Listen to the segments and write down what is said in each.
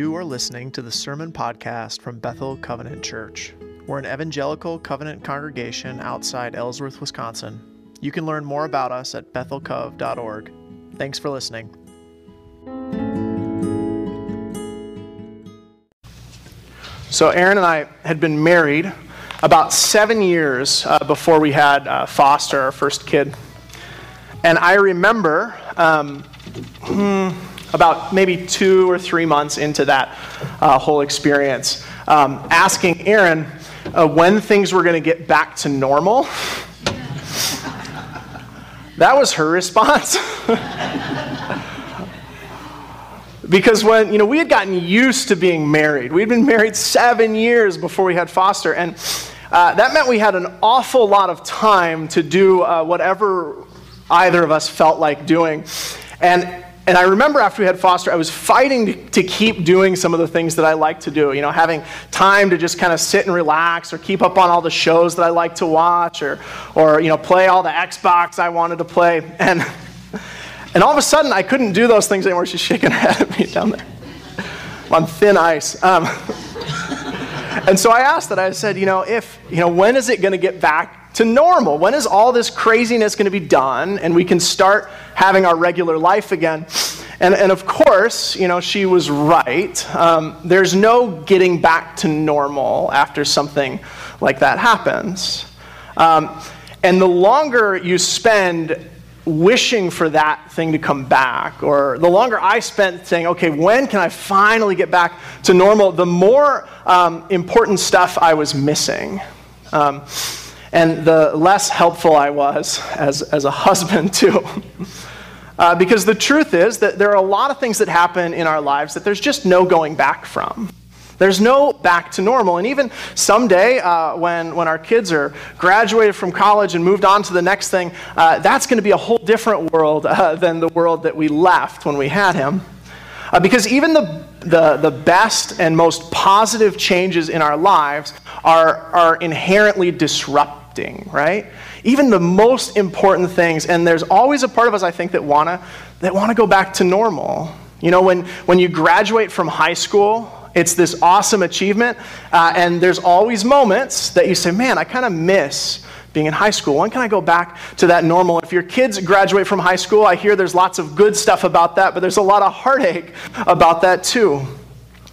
You are listening to the Sermon Podcast from Bethel Covenant Church. We're an evangelical covenant congregation outside Ellsworth, Wisconsin. You can learn more about us at bethelcov.org. Thanks for listening. So, Aaron and I had been married about seven years uh, before we had uh, Foster, our first kid. And I remember um, hmm, about maybe two or three months into that uh, whole experience, um, asking Aaron uh, when things were going to get back to normal. that was her response. because when you know we had gotten used to being married we'd been married seven years before we had Foster and uh, that meant we had an awful lot of time to do uh, whatever either of us felt like doing and and I remember after we had Foster, I was fighting to, keep doing some of the things that I like to do. You know, having time to just kind of sit and relax or keep up on all the shows that I like to watch or, or you know, play all the Xbox I wanted to play. And, and all of a sudden, I couldn't do those things anymore. She's shaking her head at me down there. I'm on thin ice. Um, and so I asked that. I said, you know, if, you know, when is it going to get back to normal? When is all this craziness going to be done and we can start having our regular life again? And, and of course, you know, she was right. Um, there's no getting back to normal after something like that happens. Um, and the longer you spend wishing for that thing to come back, or the longer I spent saying, okay, when can I finally get back to normal, the more um, important stuff I was missing. Um, and the less helpful I was as, as a husband, too. Uh, because the truth is that there are a lot of things that happen in our lives that there's just no going back from. There's no back to normal. And even someday, uh, when, when our kids are graduated from college and moved on to the next thing, uh, that's going to be a whole different world uh, than the world that we left when we had him. Uh, because even the, the, the best and most positive changes in our lives are, are inherently disruptive right? Even the most important things, and there's always a part of us, I think, that wanna that wanna go back to normal. You know, when, when you graduate from high school, it's this awesome achievement, uh, and there's always moments that you say, man, I kind of miss being in high school. When can I go back to that normal? If your kids graduate from high school, I hear there's lots of good stuff about that, but there's a lot of heartache about that too.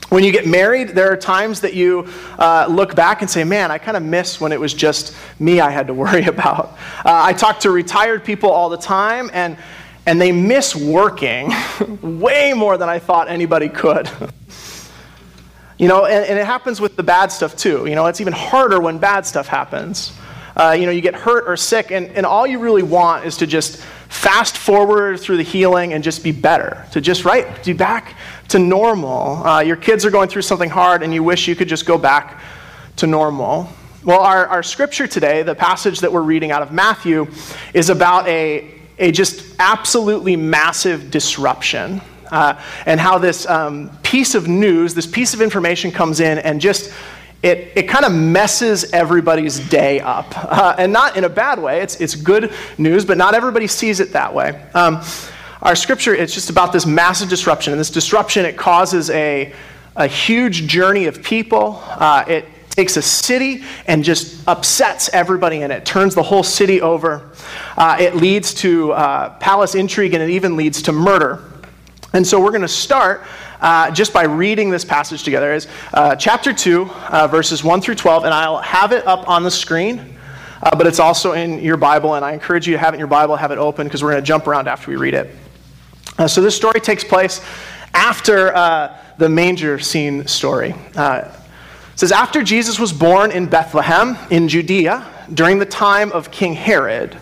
When you get married, there are times that you uh, look back and say, man, I kind of miss when it was just me I had to worry about. Uh, I talk to retired people all the time, and, and they miss working way more than I thought anybody could. you know, and, and, it happens with the bad stuff too. You know, it's even harder when bad stuff happens. Uh, you know, you get hurt or sick, and, and all you really want is to just fast forward through the healing and just be better, to just, right, be back to normal. Uh, your kids are going through something hard and you wish you could just go back to normal. Well, our, our scripture today, the passage that we're reading out of Matthew, is about a, a just absolutely massive disruption. Uh, and how this um, piece of news, this piece of information comes in and just it, it kind of messes everybody's day up. Uh, and not in a bad way, it's, it's good news, but not everybody sees it that way. Um, our scripture, it's just about this massive disruption. And this disruption, it causes a, a huge journey of people. Uh, it takes a city and just upsets everybody in it, turns the whole city over. Uh, it leads to uh, palace intrigue and it even leads to murder. And so we're going to start uh, just by reading this passage together. Is uh, chapter 2, uh, verses 1 through 12, and I'll have it up on the screen. Uh, but it's also in your Bible, and I encourage you to have it in your Bible, have it open, because we're going to jump around after we read it. Uh, so this story takes place after uh, the manger scene story. Uh, it says, After Jesus was born in Bethlehem in Judea during the time of King Herod,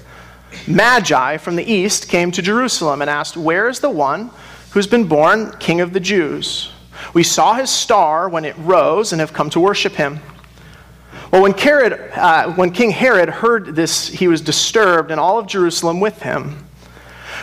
Magi from the east came to Jerusalem and asked, Where is the one who's been born King of the Jews? We saw his star when it rose and have come to worship him. Well, when, Herod, uh, when King Herod heard this, he was disturbed, and all of Jerusalem with him.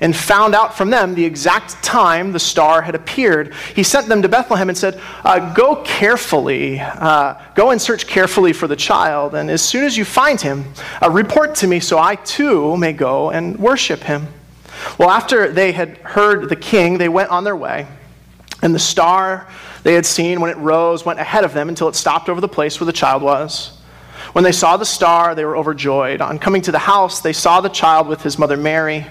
and found out from them the exact time the star had appeared. He sent them to Bethlehem and said, uh, Go carefully, uh, go and search carefully for the child, and as soon as you find him, uh, report to me so I too may go and worship him. Well, after they had heard the king, they went on their way, and the star they had seen when it rose went ahead of them until it stopped over the place where the child was. When they saw the star, they were overjoyed. On coming to the house, they saw the child with his mother Mary.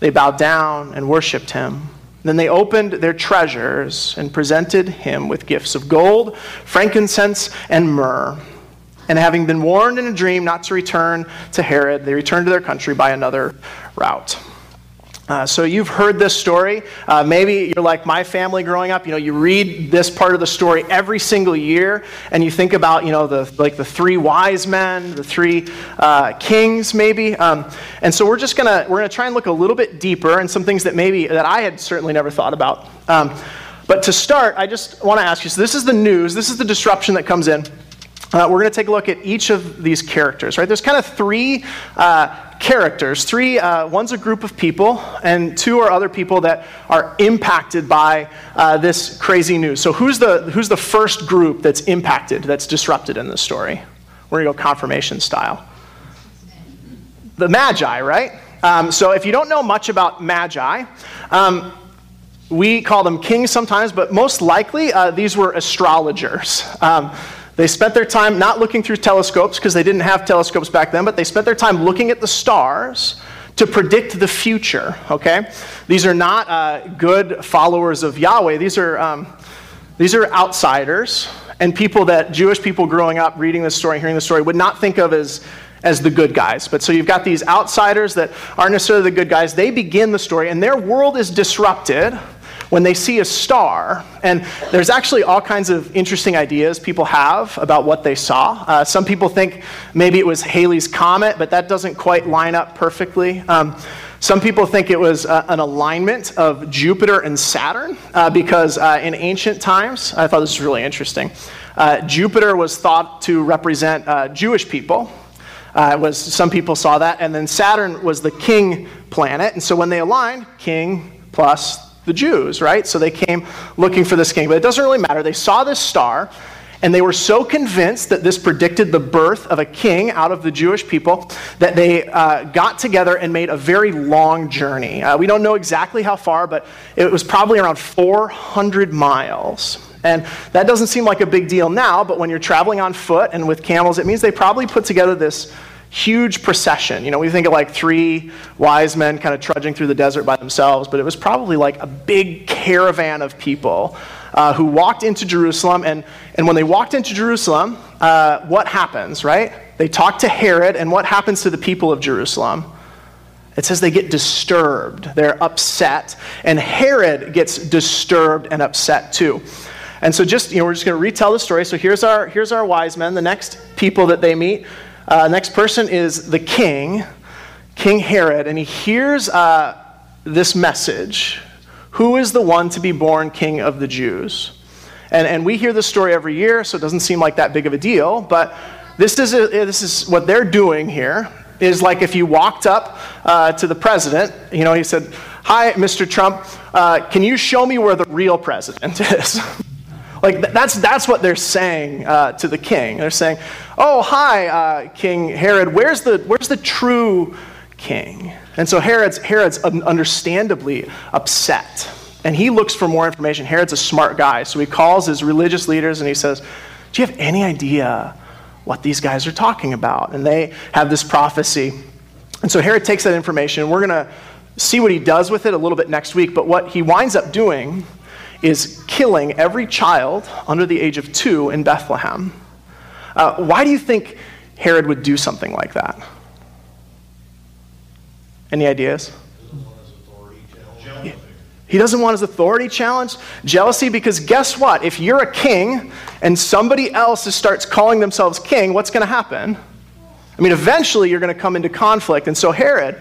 They bowed down and worshiped him. Then they opened their treasures and presented him with gifts of gold, frankincense, and myrrh. And having been warned in a dream not to return to Herod, they returned to their country by another route. Uh, so you've heard this story. Uh, maybe you're like my family growing up. You know, you read this part of the story every single year, and you think about you know the like the three wise men, the three uh, kings, maybe. Um, and so we're just gonna we're gonna try and look a little bit deeper and some things that maybe that I had certainly never thought about. Um, but to start, I just want to ask you. So this is the news. This is the disruption that comes in. Uh, we're going to take a look at each of these characters, right? There's kind of three uh, characters. Three, uh, one's a group of people, and two are other people that are impacted by uh, this crazy news. So, who's the, who's the first group that's impacted, that's disrupted in this story? We're going to go confirmation style. The Magi, right? Um, so, if you don't know much about Magi, um, we call them kings sometimes, but most likely uh, these were astrologers. Um, they spent their time not looking through telescopes because they didn't have telescopes back then, but they spent their time looking at the stars to predict the future, okay? These are not uh, good followers of Yahweh. These are, um, these are outsiders and people that Jewish people growing up reading this story, hearing the story, would not think of as, as the good guys. But so you've got these outsiders that aren't necessarily the good guys. They begin the story, and their world is disrupted when they see a star, and there's actually all kinds of interesting ideas people have about what they saw. Uh, some people think maybe it was Halley's Comet, but that doesn't quite line up perfectly. Um, some people think it was uh, an alignment of Jupiter and Saturn uh, because uh, in ancient times, I thought this was really interesting. Uh, Jupiter was thought to represent uh, Jewish people. was some people saw that, and then Saturn was the king planet, and so when they aligned, king plus the Jews, right? So they came looking for this king. But it doesn't really matter. They saw this star, and they were so convinced that this predicted the birth of a king out of the Jewish people that they uh, got together and made a very long journey. Uh, we don't know exactly how far, but it was probably around 400 miles. And that doesn't seem like a big deal now, but when you're traveling on foot and with camels, it means they probably put together this huge procession. You know, we think of like three wise men kind of trudging through the desert by themselves, but it was probably like a big caravan of people uh, who walked into Jerusalem. And, and when they walked into Jerusalem, uh, what happens, right? They talk to Herod, and what happens to the people of Jerusalem? It says they get disturbed. They're upset. And Herod gets disturbed and upset too. And so just, you know, we're just going to retell the story. So here's our, here's our wise men, the next people that they meet. Uh, next person is the king, King Herod, and he hears uh, this message Who is the one to be born king of the Jews? And, and we hear this story every year, so it doesn't seem like that big of a deal, but this is, a, this is what they're doing here is like if you walked up uh, to the president, you know, he said, Hi, Mr. Trump, uh, can you show me where the real president is? Like, that's, that's what they're saying uh, to the king. They're saying, Oh, hi, uh, King Herod, where's the, where's the true king? And so Herod's, Herod's understandably upset. And he looks for more information. Herod's a smart guy. So he calls his religious leaders and he says, Do you have any idea what these guys are talking about? And they have this prophecy. And so Herod takes that information. We're going to see what he does with it a little bit next week. But what he winds up doing is killing every child under the age of two in Bethlehem. Uh, why do you think Herod would do something like that? Any ideas? He doesn't want his authority challenged. Jealousy, because guess what? If you're a king and somebody else starts calling themselves king, what's going to happen? I mean, eventually you're going to come into conflict. And so Herod,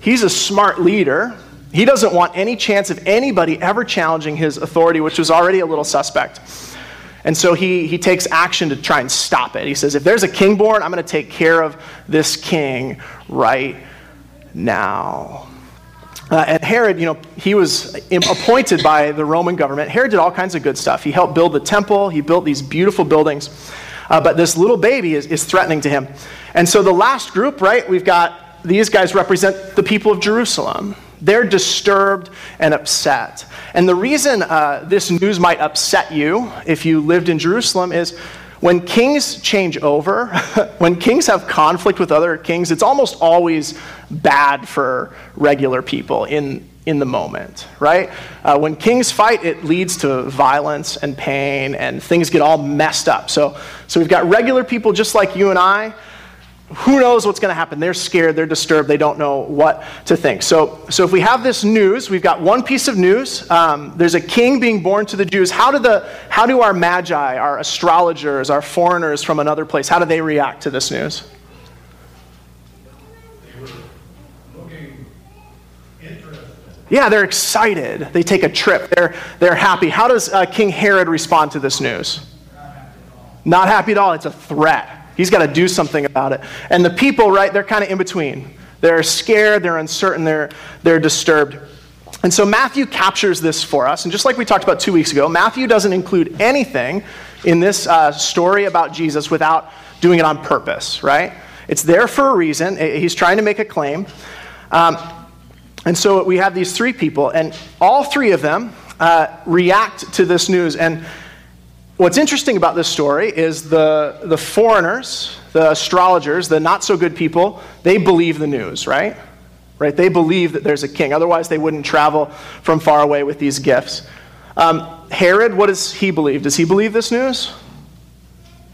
he's a smart leader. He doesn't want any chance of anybody ever challenging his authority, which was already a little suspect. And so he, he takes action to try and stop it. He says, If there's a king born, I'm going to take care of this king right now. Uh, and Herod, you know, he was appointed by the Roman government. Herod did all kinds of good stuff. He helped build the temple, he built these beautiful buildings. Uh, but this little baby is, is threatening to him. And so the last group, right, we've got these guys represent the people of Jerusalem. They're disturbed and upset. And the reason uh, this news might upset you if you lived in Jerusalem is when kings change over, when kings have conflict with other kings, it's almost always bad for regular people in, in the moment, right? Uh, when kings fight, it leads to violence and pain, and things get all messed up. So, so we've got regular people just like you and I who knows what's going to happen? They're scared, they're disturbed, they don't know what to think. So, so if we have this news, we've got one piece of news. Um, there's a king being born to the Jews. How do, the, how do our magi, our astrologers, our foreigners from another place, how do they react to this news? Yeah, they're excited. They take a trip. They're, they're happy. How does uh, King Herod respond to this news? Not happy at all. It's a threat. He's got to do something about it. And the people, right, they're kind of in between. They're scared, they're uncertain, they're, they're disturbed. And so Matthew captures this for us. And just like we talked about two weeks ago, Matthew doesn't include anything in this uh, story about Jesus without doing it on purpose, right? It's there for a reason. He's trying to make a claim. Um, and so we have these three people, and all three of them uh, react to this news. And What's interesting about this story is the, the foreigners, the astrologers, the not so good people, they believe the news, right? Right? They believe that there's a king. Otherwise, they wouldn't travel from far away with these gifts. Um, Herod, what does he believe? Does he believe this news?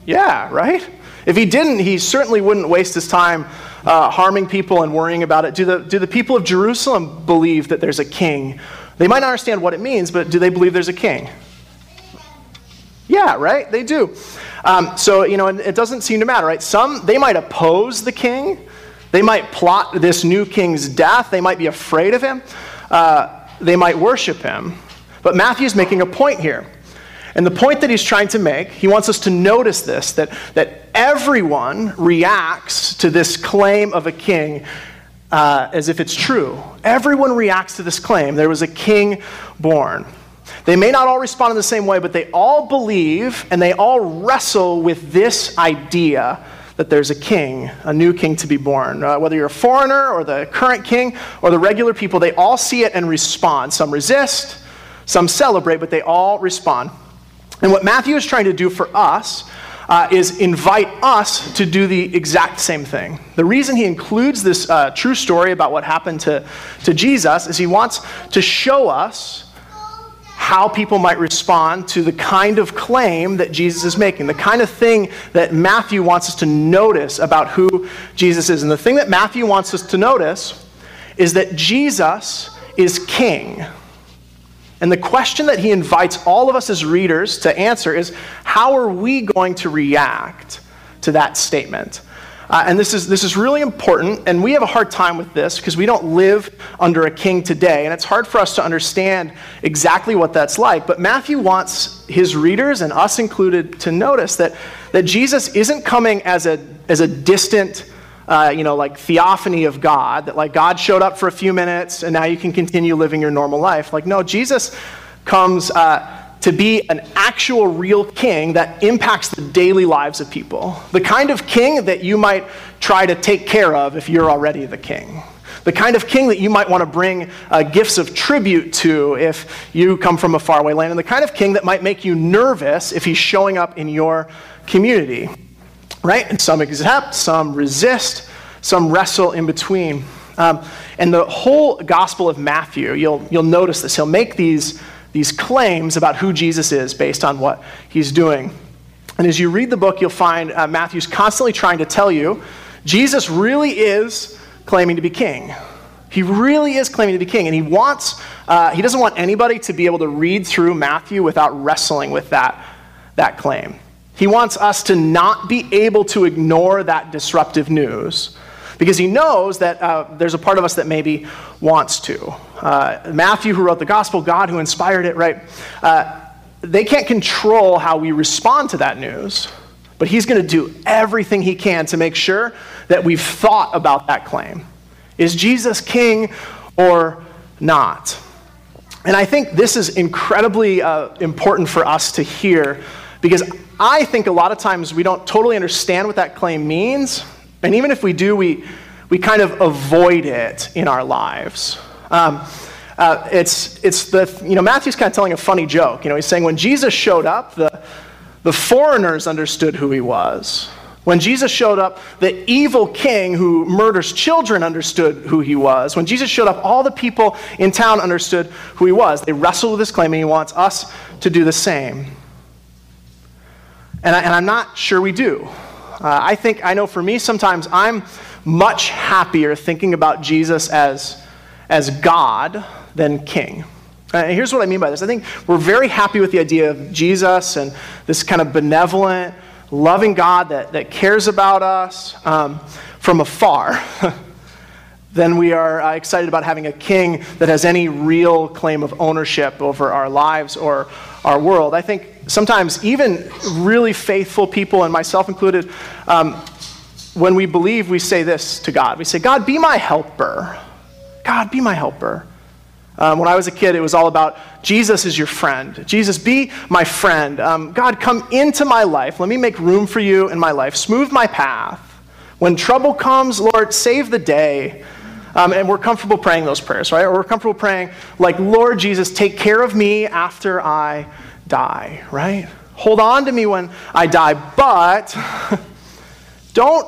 Yeah, right? If he didn't, he certainly wouldn't waste his time uh, harming people and worrying about it. Do the, do the people of Jerusalem believe that there's a king? They might not understand what it means, but do they believe there's a king? Yeah, right? They do. Um, so, you know, it doesn't seem to matter, right? Some, they might oppose the king. They might plot this new king's death. They might be afraid of him. Uh, they might worship him. But Matthew's making a point here. And the point that he's trying to make, he wants us to notice this that, that everyone reacts to this claim of a king uh, as if it's true. Everyone reacts to this claim. There was a king born. They may not all respond in the same way, but they all believe and they all wrestle with this idea that there's a king, a new king to be born. Uh, whether you're a foreigner or the current king or the regular people, they all see it and respond. Some resist, some celebrate, but they all respond. And what Matthew is trying to do for us uh, is invite us to do the exact same thing. The reason he includes this uh, true story about what happened to, to Jesus is he wants to show us how people might respond to the kind of claim that Jesus is making, the kind of thing that Matthew wants us to notice about who Jesus is. And the thing that Matthew wants us to notice is that Jesus is king. And the question that he invites all of us as readers to answer is how are we going to react to that statement? Uh, and this is, this is really important, and we have a hard time with this because we don't live under a king today, and it's hard for us to understand exactly what that's like. But Matthew wants his readers, and us included, to notice that, that Jesus isn't coming as a, as a distant, uh, you know, like theophany of God, that like God showed up for a few minutes and now you can continue living your normal life. Like, no, Jesus comes. Uh, to be an actual real king that impacts the daily lives of people. The kind of king that you might try to take care of if you're already the king. The kind of king that you might want to bring uh, gifts of tribute to if you come from a faraway land. And the kind of king that might make you nervous if he's showing up in your community. Right? And some accept, some resist, some wrestle in between. Um, and the whole Gospel of Matthew, you'll, you'll notice this. He'll make these these claims about who Jesus is based on what he's doing. And as you read the book, you'll find uh, Matthew's constantly trying to tell you Jesus really is claiming to be king. He really is claiming to be king. And he wants, uh, he doesn't want anybody to be able to read through Matthew without wrestling with that, that claim. He wants us to not be able to ignore that disruptive news because he knows that uh, there's a part of us that maybe wants to. Uh, Matthew, who wrote the gospel, God who inspired it, right? Uh, they can't control how we respond to that news, but he's going to do everything he can to make sure that we've thought about that claim. Is Jesus king or not? And I think this is incredibly uh, important for us to hear because I think a lot of times we don't totally understand what that claim means. And even if we do, we, we kind of avoid it in our lives. Um, uh, it's, it's the, you know, Matthew's kind of telling a funny joke. You know, he's saying when Jesus showed up, the, the foreigners understood who he was. When Jesus showed up, the evil king who murders children understood who he was. When Jesus showed up, all the people in town understood who he was. They wrestled with this claim, and he wants us to do the same. And, I, am not sure we do. Uh, I think, I know for me, sometimes I'm much happier thinking about Jesus as, as God than king. And here's what I mean by this I think we're very happy with the idea of Jesus and this kind of benevolent, loving God that, that cares about us um, from afar. then we are uh, excited about having a king that has any real claim of ownership over our lives or our world. I think sometimes even really faithful people, and myself included, um, when we believe, we say this to God. We say, God, be my helper. God, be my helper. Um, when I was a kid, it was all about Jesus is your friend. Jesus, be my friend. Um, God, come into my life. Let me make room for you in my life. Smooth my path. When trouble comes, Lord, save the day. Um, and we're comfortable praying those prayers, right? Or we're comfortable praying, like, Lord Jesus, take care of me after I die, right? Hold on to me when I die, but don't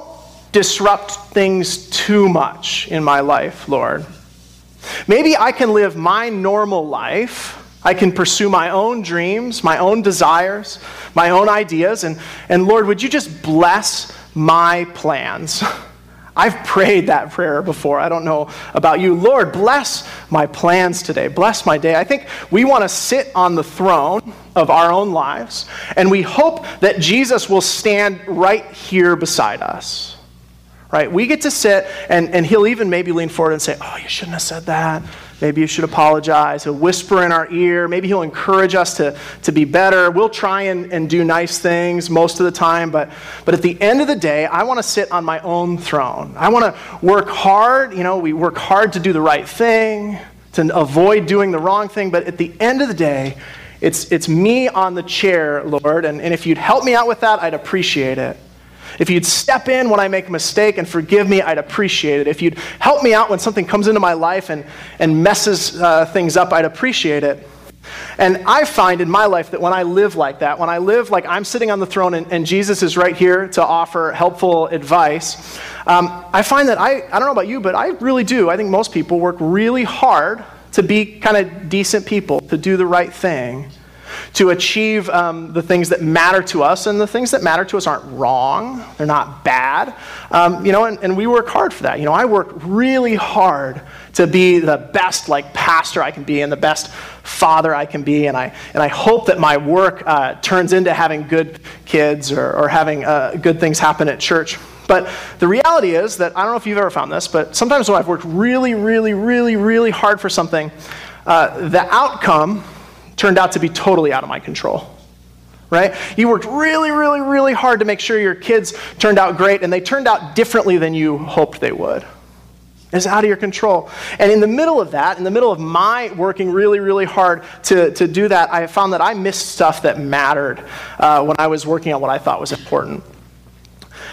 disrupt things too much in my life, Lord. Maybe I can live my normal life. I can pursue my own dreams, my own desires, my own ideas. And, and Lord, would you just bless my plans? I've prayed that prayer before. I don't know about you. Lord, bless my plans today. Bless my day. I think we want to sit on the throne of our own lives, and we hope that Jesus will stand right here beside us right? We get to sit, and, and he'll even maybe lean forward and say, Oh, you shouldn't have said that. Maybe you should apologize. He'll whisper in our ear. Maybe he'll encourage us to, to be better. We'll try and, and do nice things most of the time, but, but at the end of the day, I want to sit on my own throne. I want to work hard. You know, we work hard to do the right thing, to avoid doing the wrong thing, but at the end of the day, it's, it's me on the chair, Lord, and, and if you'd help me out with that, I'd appreciate it. If you'd step in when I make a mistake and forgive me, I'd appreciate it. If you'd help me out when something comes into my life and, and messes uh, things up, I'd appreciate it. And I find in my life that when I live like that, when I live like I'm sitting on the throne and, and Jesus is right here to offer helpful advice, um, I find that I, I don't know about you, but I really do. I think most people work really hard to be kind of decent people, to do the right thing to achieve um, the things that matter to us. And the things that matter to us aren't wrong, they're not bad. Um, you know, and, and we work hard for that. You know, I work really hard to be the best like pastor I can be and the best father I can be. And I, and I hope that my work uh, turns into having good kids or, or having uh, good things happen at church. But the reality is that I don't know if you've ever found this, but sometimes when I've worked really, really, really, really hard for something, uh, the outcome turned out to be totally out of my control. Right? You worked really, really, really hard to make sure your kids turned out great, and they turned out differently than you hoped they would. It's out of your control. And in the middle of that, in the middle of my working really, really hard to, to do that, I found that I missed stuff that mattered uh, when I was working on what I thought was important.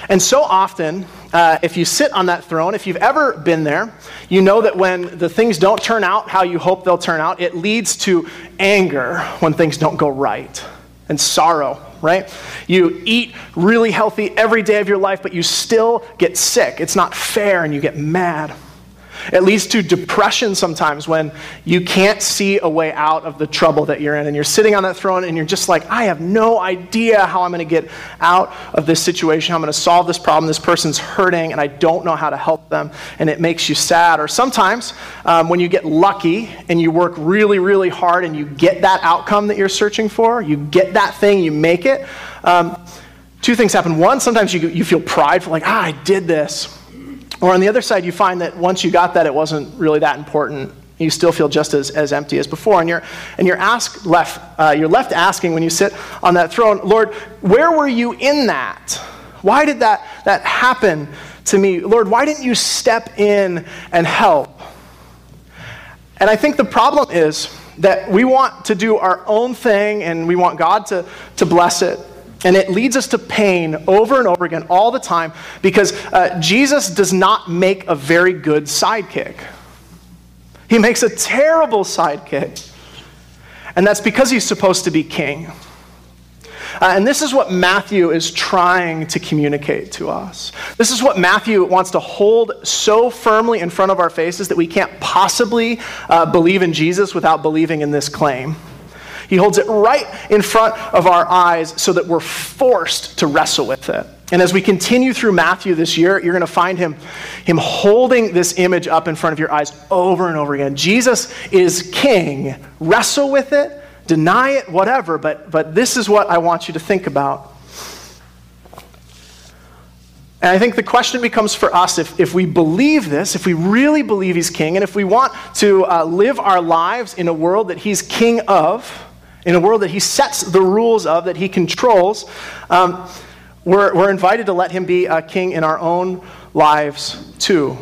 And so often, uh, if you sit on that throne, if you've ever been there, you know that when the things don't turn out how you hope they'll turn out, it leads to anger when things don't go right and sorrow, right? You eat really healthy every day of your life, but you still get sick. It's not fair and you get mad. It leads to depression sometimes when you can't see a way out of the trouble that you're in. And you're sitting on that throne and you're just like, I have no idea how I'm going to get out of this situation. I'm going to solve this problem. This person's hurting and I don't know how to help them. And it makes you sad. Or sometimes um, when you get lucky and you work really, really hard and you get that outcome that you're searching for, you get that thing, you make it. Um, two things happen. One, sometimes you, you feel prideful, like, ah, I did this. Or on the other side, you find that once you got that, it wasn't really that important You still feel just as, as empty as before. And you're, and you're, ask left, uh, you're left asking when you sit on that throne, Lord, where were you in that? Why did that, that happen to me? Lord, why didn't you step in and help? And I think the problem is that we want to do our own thing and we want God to, to bless it. And it leads us to pain over and over again all the time because uh, Jesus does not make a very good sidekick. He makes a terrible sidekick. And that's because he's supposed to be king. Uh, and this is what Matthew is trying to communicate to us. This is what Matthew wants to hold so firmly in front of our faces that we can't possibly uh, believe in Jesus without believing in this claim. He holds it right in front of our eyes so that we're forced to wrestle with it. And as we continue through Matthew this year, you're going to find him, him holding this image up in front of your eyes over and over again. Jesus is king. Wrestle with it deny it, whatever, but, but this is what I want you to think about. And I think the question becomes for us if, if we believe this, if we really believe he's king, and if we want to uh, live our lives in a world that he's king of, in a world that he sets the rules of, that he controls, um, we're, we're invited to let him be a king in our own lives too.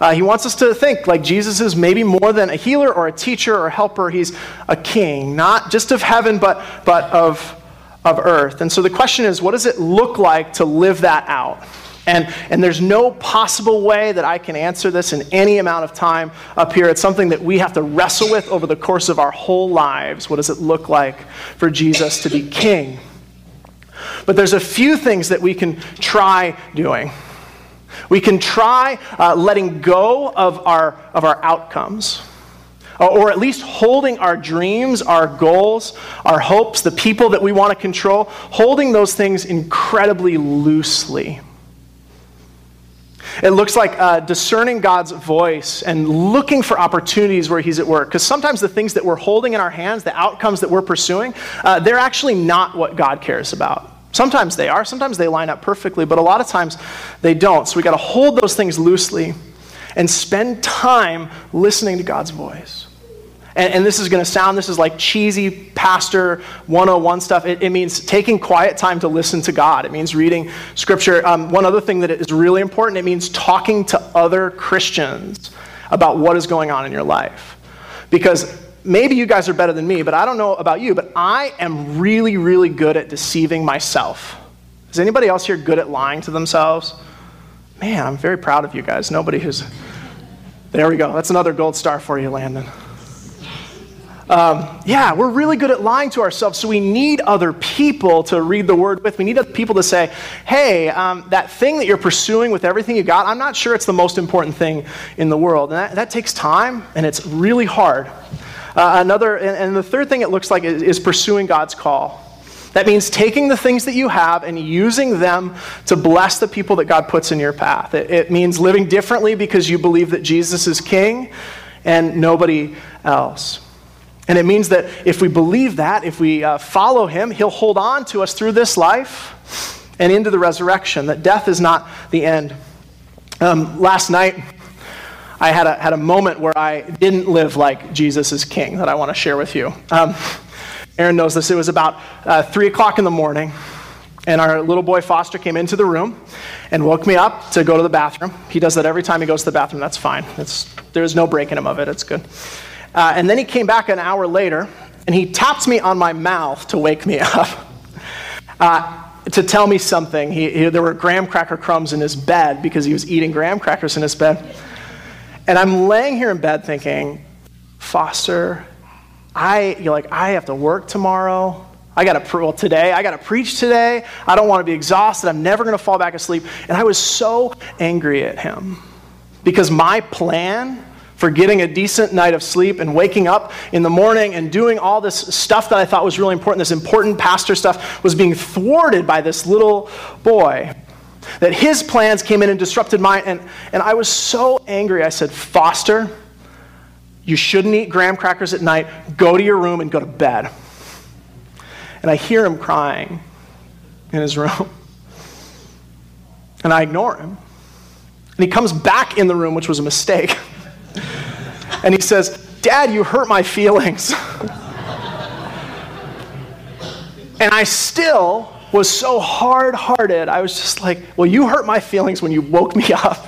Uh, he wants us to think like Jesus is maybe more than a healer or a teacher or a helper. He's a king, not just of heaven, but, but of, of earth. And so the question is what does it look like to live that out? And, and there's no possible way that I can answer this in any amount of time up here. It's something that we have to wrestle with over the course of our whole lives. What does it look like for Jesus to be king? But there's a few things that we can try doing. We can try uh, letting go of our, of our outcomes, or at least holding our dreams, our goals, our hopes, the people that we want to control, holding those things incredibly loosely. It looks like uh, discerning God's voice and looking for opportunities where He's at work. Because sometimes the things that we're holding in our hands, the outcomes that we're pursuing, uh, they're actually not what God cares about. Sometimes they are, sometimes they line up perfectly, but a lot of times they don't. So we got to hold those things loosely and spend time listening to God's voice. And, and this is going to sound, this is like cheesy pastor 101 stuff. It, it, means taking quiet time to listen to God. It means reading scripture. Um, one other thing that is really important, it means talking to other Christians about what is going on in your life. Because maybe you guys are better than me, but I don't know about you, but I am really, really good at deceiving myself. Is anybody else here good at lying to themselves? Man, I'm very proud of you guys. Nobody who's. There we go. That's another gold star for you, Landon. Um, yeah, we're really good at lying to ourselves, so we need other people to read the word with. We need other people to say, hey, um, that thing that you're pursuing with everything you got, I'm not sure it's the most important thing in the world. And that, that takes time, and it's really hard. Uh, another, and, and, the third thing it looks like is, is pursuing God's call. That means taking the things that you have and using them to bless the people that God puts in your path. It, it, means living differently because you believe that Jesus is king and nobody else. And it means that if we believe that, if we uh, follow him, he'll hold on to us through this life and into the resurrection, that death is not the end. Um, last night, I had a, had a moment where I didn't live like Jesus is king that I want to share with you. Um, Aaron knows this. It was about uh, 3 o'clock in the morning, and our little boy Foster came into the room and woke me up to go to the bathroom. He does that every time he goes to the bathroom. That's fine. It's, there's no breaking him of it. It's good. Uh, and then he came back an hour later, and he tapped me on my mouth to wake me up. Uh, to tell me something. He, he, there were graham cracker crumbs in his bed because he was eating graham crackers in his bed. And I'm laying here in bed thinking, Foster, I, you're like, I have to work tomorrow. I got to, well, today, I got to preach today. I don't want to be exhausted. I'm never going to fall back asleep. And I was so angry at him because my plan for getting a decent night of sleep and waking up in the morning and doing all this stuff that I thought was really important, this important pastor stuff, was being thwarted by this little boy that his plans came in and disrupted mine. And, and I was so angry. I said, Foster, you shouldn't eat graham crackers at night. Go to your room and go to bed. And I hear him crying in his room. And I ignore him. And he comes back in the room, which was a mistake. And he says, Dad, you hurt my feelings. and I still was so hard hearted. I was just like, Well, you hurt my feelings when you woke me up.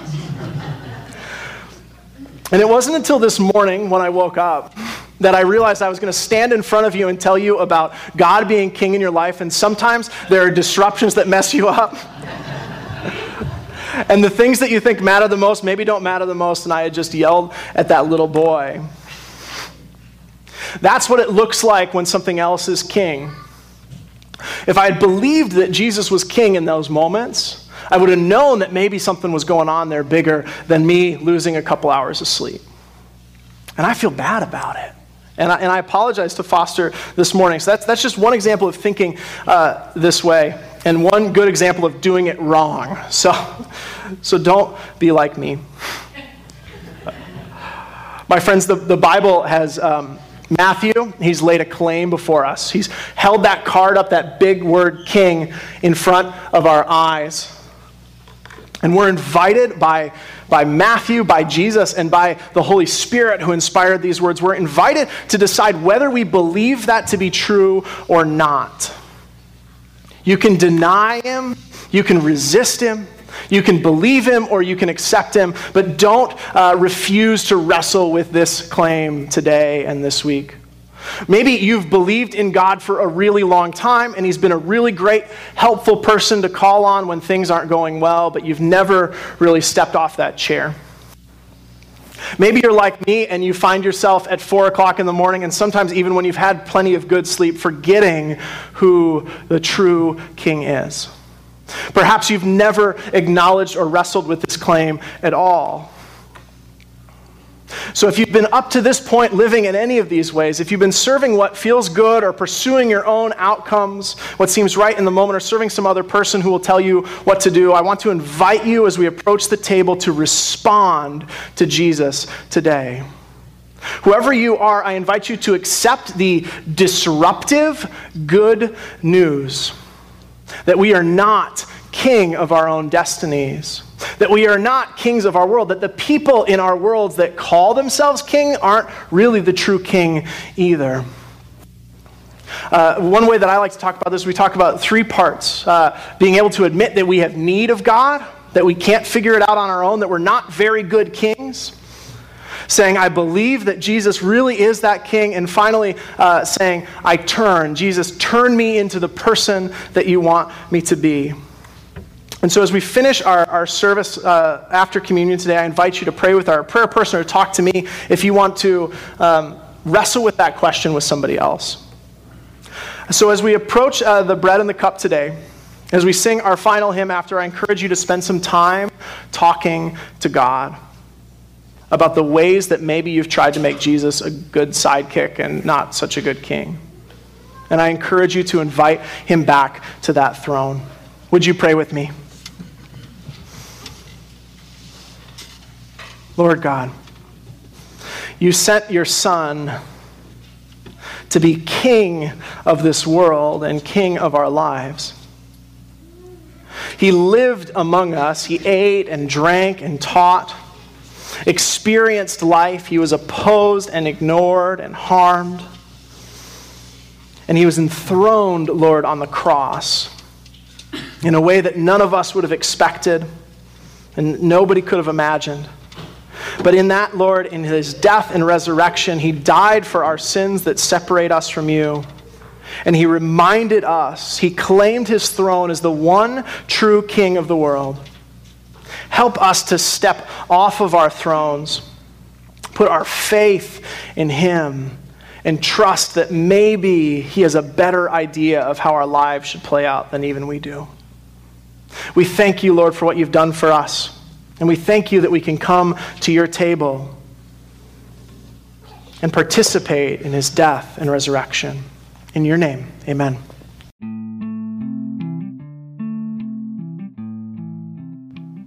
and it wasn't until this morning when I woke up that I realized I was going to stand in front of you and tell you about God being king in your life. And sometimes there are disruptions that mess you up. And the things that you think matter the most maybe don't matter the most. And I had just yelled at that little boy. That's what it looks like when something else is king. If I had believed that Jesus was king in those moments, I would have known that maybe something was going on there bigger than me losing a couple hours of sleep. And I feel bad about it. And I, and I apologize to Foster this morning. So that's, that's just one example of thinking uh, this way, and one good example of doing it wrong. So, so don't be like me. My friends, the, the Bible has um, Matthew, he's laid a claim before us. He's held that card up, that big word king, in front of our eyes. And we're invited by, by Matthew, by Jesus, and by the Holy Spirit who inspired these words. We're invited to decide whether we believe that to be true or not. You can deny him, you can resist him, you can believe him, or you can accept him, but don't uh, refuse to wrestle with this claim today and this week. Maybe you've believed in God for a really long time and He's been a really great, helpful person to call on when things aren't going well, but you've never really stepped off that chair. Maybe you're like me and you find yourself at 4 o'clock in the morning, and sometimes even when you've had plenty of good sleep, forgetting who the true king is. Perhaps you've never acknowledged or wrestled with this claim at all. So, if you've been up to this point living in any of these ways, if you've been serving what feels good or pursuing your own outcomes, what seems right in the moment, or serving some other person who will tell you what to do, I want to invite you as we approach the table to respond to Jesus today. Whoever you are, I invite you to accept the disruptive good news that we are not king of our own destinies that we are not kings of our world, that the people in our worlds that call themselves king aren't really the true king either. Uh, one way that I like to talk about this, we talk about three parts uh, being able to admit that we have need of God, that we can't figure it out on our own, that we're not very good kings. Saying, I believe that Jesus really is that king. And finally, uh, saying, I turn. Jesus, turn me into the person that you want me to be. And so, as we finish our, our service uh, after communion today, I invite you to pray with our prayer person or talk to me if you want to um, wrestle with that question with somebody else. So, as we approach uh, the bread and the cup today, as we sing our final hymn after, I encourage you to spend some time talking to God about the ways that maybe you've tried to make Jesus a good sidekick and not such a good king. And I encourage you to invite him back to that throne. Would you pray with me? Lord God, you sent your Son to be king of this world and king of our lives. He lived among us. He ate and drank and taught, experienced life. He was opposed and ignored and harmed. And he was enthroned, Lord, on the cross in a way that none of us would have expected and nobody could have imagined. But in that, Lord, in his death and resurrection, he died for our sins that separate us from you. And he reminded us, he claimed his throne as the one true king of the world. Help us to step off of our thrones, put our faith in him, and trust that maybe he has a better idea of how our lives should play out than even we do. We thank you, Lord, for what you've done for us. And we thank you that we can come to your table and participate in his death and resurrection. In your name, amen.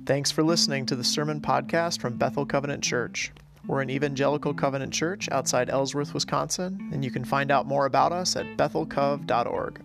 Thanks for listening to the sermon podcast from Bethel Covenant Church. We're an evangelical covenant church outside Ellsworth, Wisconsin, and you can find out more about us at bethelcov.org.